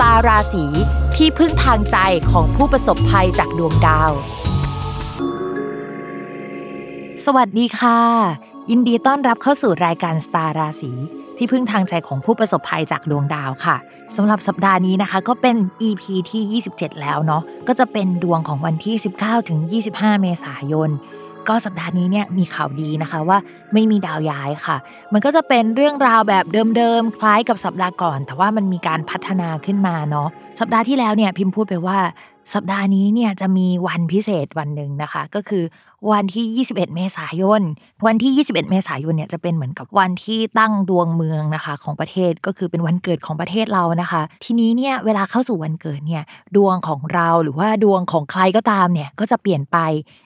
ตาราศีที่พึ่งทางใจของผู้ประสบภัยจากดวงดาว สวัสดีค่ะ ยินดีต้อนรับเข้าสู่รายการสตาร์ราศีที่พึ่งทางใจของผู้ประสบภัยจากดวงดาวค่ะสำหรับสัปดาห์นี้นะคะ ก็เป็น EP ที่ 27 แล้วเนาะก็จะเป็นดวงของวันที่ 19ถึง25 เมษายน ก็สัปดาห์นี้เนี่ยมีข่าวดีนะคะว่าไม่มีดาวย้ายค่ะ มันก็จะเป็นเรื่องราวแบบเดิมๆ คล้ายกับสัปดาห์ก่อน แต่ว่ามันมีการพัฒนาขึ้นมาเนาะสัปดาห์ที่แล้วเนี่ยพิมพ์พูดไปว่าสัปดาห์นี้เนี่ยจะมีวันพิเศษวันหนึ่งนะคะ ก็คือ วันที่ 21 เมษายน วันที่ 21 เมษายนเนี่ยจะเป็นเหมือนกับวันที่ตั้งดวงเมืองนะคะ ของประเทศก็คือเป็นวันเกิดของประเทศเรานะคะ ทีนี้เนี่ยเวลาเข้าสู่วันเกิดเนี่ยดวงของเราหรือว่าดวงของใครก็ตามเนี่ยก็จะเปลี่ยนไป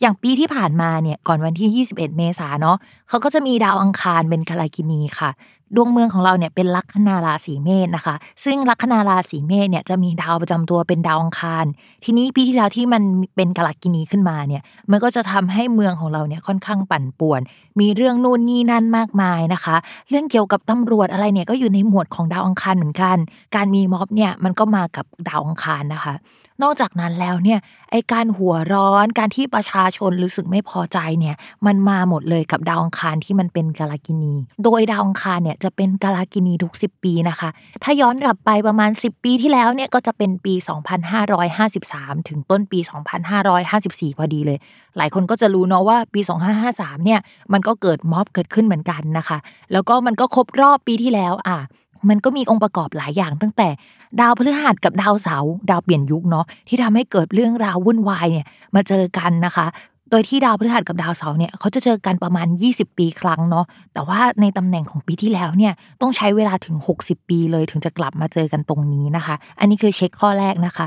อย่างปีที่ผ่านมาเนี่ยก่อนวันที่ 21 เมษาเนาะเขาก็จะมีดาวอังคารเป็นกาลกินีค่ะดวงเมืองของเราเนี่ยเป็นลัคนาราศีเมษนะคะ ซึ่งลัคนาราศีเมษเนี่ยจะมีดาวประจำตัวเป็นดาวอังคาร ทีนี้ปีที่แล้วที่มันเป็นกาลกินีขึ้นมาเนี่ย มันก็จะทำให้เมืองของเราเนี่ยค่อนข้างปั่นป่วน มีเรื่องนู่นนี่นั่นมากมายนะคะ เรื่องเกี่ยวกับตำรวจอะไรเนี่ยก็อยู่ในหมวดของดาวอังคารเหมือนกัน การมีม็อบเนี่ยมันก็มากับดาวอังคารนะคะ นอกจากนั้นแล้วเนี่ยไอการหัวร้อนการที่ประชาชนรู้สึกไม่พอใจเนี่ยมันมาหมดเลยกับดาวอังคารที่มันเป็นกาลกินี โดยดาวอังคารเนี่ยจะเป็นกาลกินีทุก 10 ปีนะคะ ถ้าย้อนกลับไปประมาณ 10 ปีที่แล้วเนี่ยก็จะเป็นปี 2553 ถึงต้นปี 2554 พอดีเลย หลายคนก็จะรู้เนาะว่าปี 2553 เนี่ยมันก็เกิดม็อบเกิดขึ้นเหมือนกันนะคะ แล้วก็มันก็ครบรอบปีที่แล้วอะมันก็มีองค์ประกอบหลายอย่างตั้งแต่ดาวพฤหัสกับดาวเสาร์ดาวเปลี่ยนยุคเนาะที่ทำให้เกิดเรื่องราววุ่นวายเนี่ยมาเจอกันนะคะ โดยที่ดาวพฤหัสกับดาวเสาร์เนี่ยเขาจะเจอกันประมาณ 20 ปีครั้งเนาะแต่ว่าในตำแหน่งของปีที่แล้วเนี่ยต้องใช้เวลาถึง 60 ปีเลยถึงจะกลับมาเจอกันตรงนี้นะคะ อันนี้คือเช็คข้อแรกนะคะ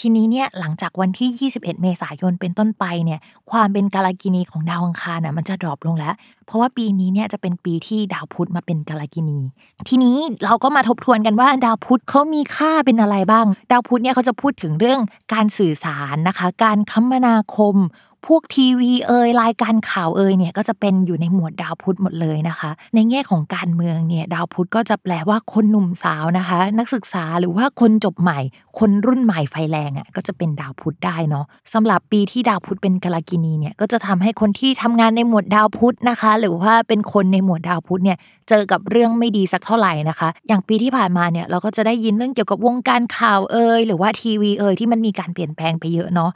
ทีนี้เนี่ยหลังจากวันที่ 21 เมษายนเป็นต้นไปเนี่ยความเป็นกาลกินีของดาวอังคารน่ะมันจะดรอปลงแล้ว เพราะว่าปีนี้เนี่ยจะเป็นปีที่ดาวพุธมาเป็นกาลกินี ทีนี้เราก็มาทบทวนกันว่าดาวพุธเขามีค่าเป็นอะไรบ้าง ดาวพุธเนี่ยเขาจะพูดถึงเรื่องการสื่อสารนะคะ การคมนาคม พวกทีวีเอ่ยรายการข่าวเอ่ยเนี่ยก็จะเป็นอยู่ในหมวดดาวพุธหมดเลยนะคะ ในแง่ของการเมืองเนี่ยดาวพุธก็จะแปลว่าคนหนุ่มสาวนะคะ นักศึกษาหรือว่าคนจบใหม่ คนรุ่นใหม่ไฟแรงอะก็จะเป็นดาวพุธได้เนาะสำหรับปีที่ดาวพุธเป็นกาลกินีเนี่ยก็จะทำให้คนที่ทำงานในหมวดดาวพุธนะคะ หรือว่าเป็นคนในหมวดดาวพุธเนี่ยเจอกับเรื่องไม่ดีสักเท่าไหร่นะคะ อย่างปีที่ผ่านมาเนี่ยเราก็จะได้ยินเรื่องเกี่ยวกับวงการข่าวเอ่ยหรือว่าทีวีเอ่ยที่มันมีการเปลี่ยนแปลงไปเยอะเนาะ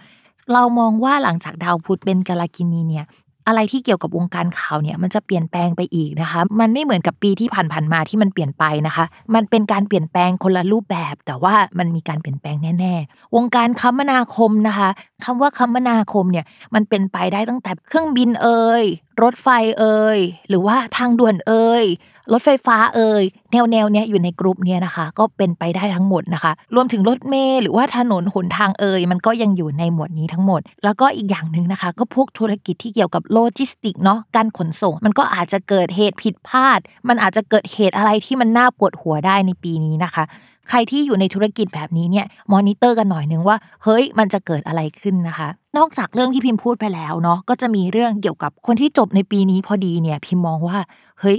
เรามองว่าหลังจากดาวพุธเป็นกาลกินีเนี่ยอะไรที่เกี่ยวกับวงการข่าวเนี่ยมันจะเปลี่ยนแปลงไปอีกนะคะ มันไม่เหมือนกับปีที่ผ่านๆมาที่มันเปลี่ยนไปนะคะ มันเป็นการเปลี่ยนแปลงคนละรูปแบบ แต่ว่ามันมีการเปลี่ยนแปลงแน่ ๆ วงการคมนาคมนะคะคำว่าคมนาคมเนี่ยมันเป็นไปได้ตั้งแต่เครื่องบินเอ่ยรถไฟเอ่ยหรือว่าทางด่วนเอ่ย รถไฟฟ้าเอ่ยแนวแนวเนี้ยอยู่ในกลุ่มเนี้ยนะคะ ก็เป็นไปได้ทั้งหมดนะคะ รวมถึงรถเมล์หรือว่าถนนหนทางเอ่ยมันก็ยังอยู่ในหมวดนี้ทั้งหมด แล้วก็อีกอย่างหนึ่งนะคะ ก็พวกธุรกิจที่เกี่ยวกับโลจิสติกเนาะการขนส่ง มันก็อาจจะเกิดเหตุผิดพลาด มันอาจจะเกิดเหตุอะไรที่มันน่าปวดหัวได้ในปีนี้นะคะใครที่อยู่ในธุรกิจแบบนี้เนี่ยมอนิเตอร์กันหน่อยนึงว่าเฮ้ยมันจะเกิดอะไรขึ้นนะคะ นอกจากเรื่องที่พิมพ์พูดไปแล้วเนาะก็จะมีเรื่องเกี่ยวกับคนที่จบในปีนี้พอดีเนี่ยพิมมองว่าเฮ้ย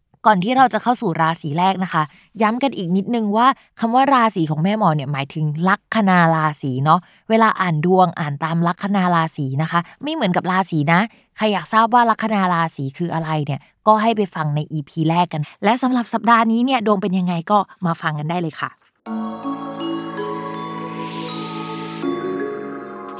ก่อนที่เราจะเข้าสู่ราศีแรกนะคะ ย้ำกันอีกนิดนึงว่าคำว่าราศีของแม่หมอเนี่ยหมายถึงลัคนาราศีเนาะเวลาอ่านดวงอ่านตามลัคนาราศีนะคะ ไม่เหมือนกับราศีนะใครอยากทราบว่าลัคนาราศีคืออะไรเนี่ยก็ให้ไปฟังใน EP แรกกัน และสำหรับสัปดาห์นี้เนี่ยดวงเป็นยังไงก็มาฟังกันได้เลยค่ะ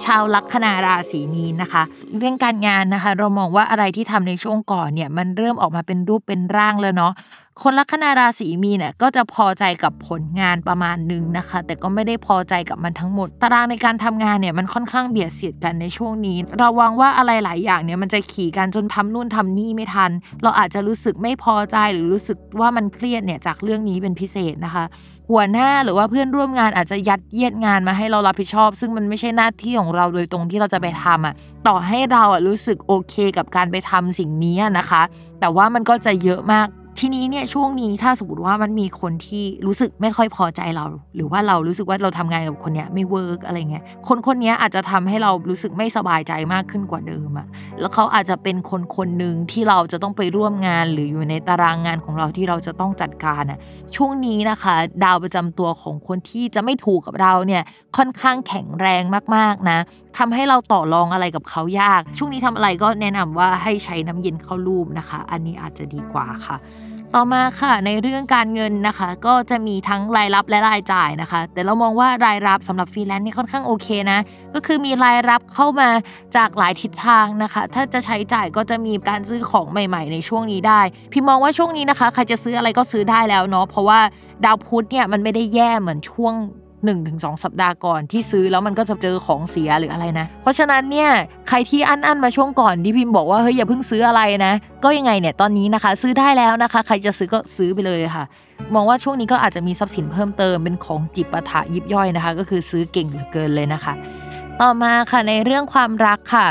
ชาวลัคนาราศีมีนนะคะ เรื่องการงานนะคะ เรามองว่าอะไรที่ทำในช่วงก่อนเนี่ยมันเริ่มออกมาเป็นรูปเป็นร่างแล้วเนาะคนลัคนาราศีมีเนี่ยก็จะพอใจกับผลงานประมาณหนึ่งนะคะ แต่ก็ไม่ได้พอใจกับมันทั้งหมด ตารางในการทำงานเนี่ยมันค่อนข้างเบียดเสียดกันในช่วงนี้ระวังว่าอะไรหลายอย่างเนี่ยมันจะขี่กันจนทำนู่นทำนี่ไม่ทัน เราอาจจะรู้สึกไม่พอใจหรือรู้สึกว่ามันเครียดเนี่ยจากเรื่องนี้เป็นพิเศษนะคะ หัวหน้าหรือว่าเพื่อนร่วมงานอาจจะยัดเยียดงานมาให้เรารับผิดชอบ ซึ่งมันไม่ใช่หน้าที่ของเราโดยตรงที่เราจะไปทำอะต่อให้เราอะรู้สึกโอเคกับการไปทำสิ่งนี้นะคะ แต่ว่ามันก็จะเยอะมาก ทีนี้เนี่ยช่วงนี้ถ้าสมมติว่ามันมีคนที่รู้สึกไม่ค่อยพอใจเรา หรือว่าเรารู้สึกว่าเราทำงานกับคนเนี้ยไม่ work อะไรเงี้ยคนคนนี้อาจจะทำให้เรารู้สึกไม่สบายใจมากขึ้นกว่าเดิมอะแล้วเขาอาจจะเป็นคนคนหนึ่งที่เราจะต้องไปร่วมงาน หรืออยู่ในตารางงานของเราที่เราจะต้องจัดการอะช่วงนี้นะคะ ดาวประจำตัวของคนที่จะไม่ถูกกับเราเนี่ยค่อนข้างแข็งแรงมากๆนะทำให้เราต่อรองอะไรกับเขายาก ช่วงนี้ทำอะไรก็แนะนำว่าให้ใช้น้ำเย็นเข้ารูปนะคะ อันนี้อาจจะดีกว่าค่ะ ต่อมาค่ะในเรื่องการเงินนะคะ ก็จะมีทั้งรายรับและรายจ่ายนะคะ แต่เรามองว่ารายรับสำหรับฟรีแลนซ์นี่ค่อนข้างโอเคนะ ก็คือมีรายรับเข้ามาจากหลายทิศทางนะคะ ถ้าจะใช้จ่ายก็จะมีการซื้อของใหม่ ๆ ในช่วงนี้ได้ พี่มองว่าช่วงนี้นะคะ ใครจะซื้ออะไรก็ซื้อได้แล้วเนาะเพราะว่าดาวพุธเนี่ยมันไม่ได้แย่เหมือนช่วง 1-2 สัปดาห์ก่อนที่ซื้อแล้วมันก็จะเจอของเสียหรืออะไรนะ เพราะฉะนั้นเนี่ยใครที่อั้นอันมาช่วงก่อนที่พิมพ์บอกว่าเฮ้ยอย่าเพิ่งซื้ออะไรนะ ก็ยังไงเนี่ยตอนนี้นะคะ ซื้อได้แล้วนะคะ ใครจะซื้อก็ซื้อไปเลยค่ะ มองว่าช่วงนี้ก็อาจจะมีทรัพย์สินเพิ่มเติมเป็นของจิปาถะยิบย่อยนะคะ ก็คือซื้อเก่งเหลือเกินเลยนะคะ ต่อมาค่ะในเรื่องความรักค่ะ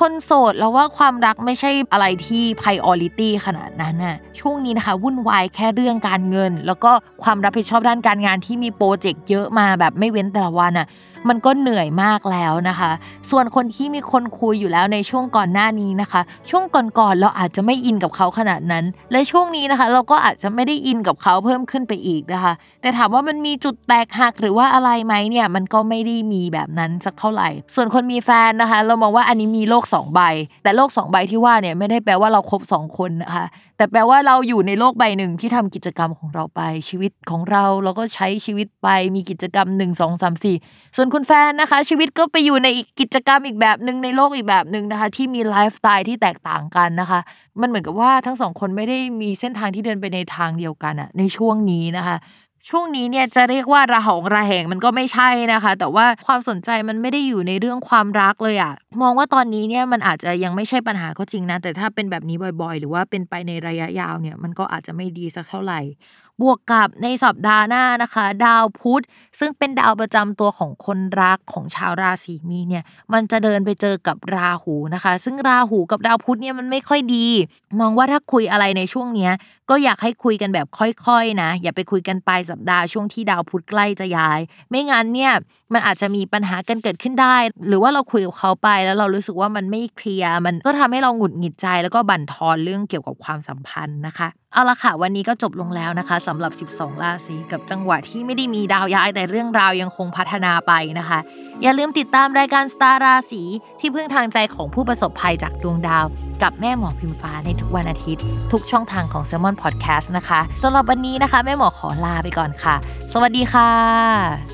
คนโสดแล้วว่าความรักไม่ใช่อะไรที่ priority ขนาดนั้นน่ะช่วงนี้นะคะวุ่นวายแค่เรื่องการเงิน แล้วก็ความรับผิดชอบด้านการงานที่มีโปรเจกต์เยอะมาแบบไม่เว้นแต่ละวันอะมันก็เหนื่อยมากแล้วนะคะ ส่วนคนที่มีคนคุยอยู่แล้วในช่วงก่อนหน้านี้นะคะ ช่วงก่อนๆเราอาจจะไม่อินกับเขาขนาดนั้น และช่วงนี้นะคะ เราก็อาจจะไม่ได้อินกับเขาเพิ่มขึ้นไปอีกนะคะ แต่ถามว่ามันมีจุดแตกหักหรือว่าอะไรไหมเนี่ยมันก็ไม่ได้มีแบบนั้นสักเท่าไหร่ ส่วนคนมีแฟนนะคะ เรามองว่าอันนี้มีโลก2ใบ แต่โลก2ใบที่ว่าเนี่ยไม่ได้แปลว่าเราคบ2คนนะคะแต่แปลว่าเราอยู่ในโลกใบหนึ่งที่ทำกิจกรรมของเราไปชีวิตของเราเราก็ใช้ชีวิตไปมีกิจกรรม1 2 3 4ส่วนคุณแฟนนะคะ ชีวิตก็ไปอยู่ในอีกกิจกรรมอีกแบบหนึ่งในโลกอีกแบบหนึ่งนะคะ ที่มีไลฟ์สไตล์ที่แตกต่างกันนะคะ มันเหมือนกับว่าทั้งสองคนไม่ได้มีเส้นทางที่เดินไปในทางเดียวกันอะในช่วงนี้นะคะ ช่วงนี้เนี่ยจะเรียกว่าระหองระแหงมันก็ไม่ใช่นะคะ แต่ว่าความสนใจมันไม่ได้อยู่ในเรื่องความรักเลยอะมองว่าตอนนี้เนี่ยมันอาจจะยังไม่ใช่ปัญหาก็จริงนะ แต่ถ้าเป็นแบบนี้บ่อยๆ หรือว่าเป็นไปในระยะยาวเนี่ยมันก็อาจจะไม่ดีสักเท่าไหร่ บวกกับในสัปดาห์หน้านะคะ ดาวพุธซึ่งเป็นดาวประจำตัวของคนรักของชาวราศีมีเนี่ยมันจะเดินไปเจอกับราหูนะคะ ซึ่งราหูกับดาวพุธเนี่ยมันไม่ค่อยดี มองว่าถ้าคุยอะไรในช่วงเนี้ยก็อยากให้คุยกันแบบค่อยๆนะ อย่าไปคุยกันปลายสัปดาห์ช่วงที่ดาวพุธใกล้จะย้าย ไม่งั้นเนี่ยมันอาจจะมีปัญหากันเกิดขึ้นได้ หรือว่าเราคุยกับเขาไปแล้วเรารู้สึกว่ามันไม่เคลียร์มันก็ทำให้เราหงุดหงิดใจ แล้วก็บั่นทอนเรื่องเกี่ยวกับความสัมพันธ์นะคะเอาละค่ะ วันนี้ก็จบลงแล้วนะคะสำหรับ 12 ราศีกับจังหวะที่ไม่ได้มีดาวย้ายแต่เรื่องราวยังคงพัฒนาไปนะคะ อย่าลืมติดตามรายการสตาร์ราศีที่พึ่งทางใจของผู้ประสบภัยจากดวงดาว กับแม่หมอพิมฟ้าในทุกวันอาทิตย์ ทุกช่องทางของ s ซ l m o n Podcast นะคะสำหรับวันนี้นะคะ แม่หมอขอลาไปก่อนค่ะ สวัสดีค่ะ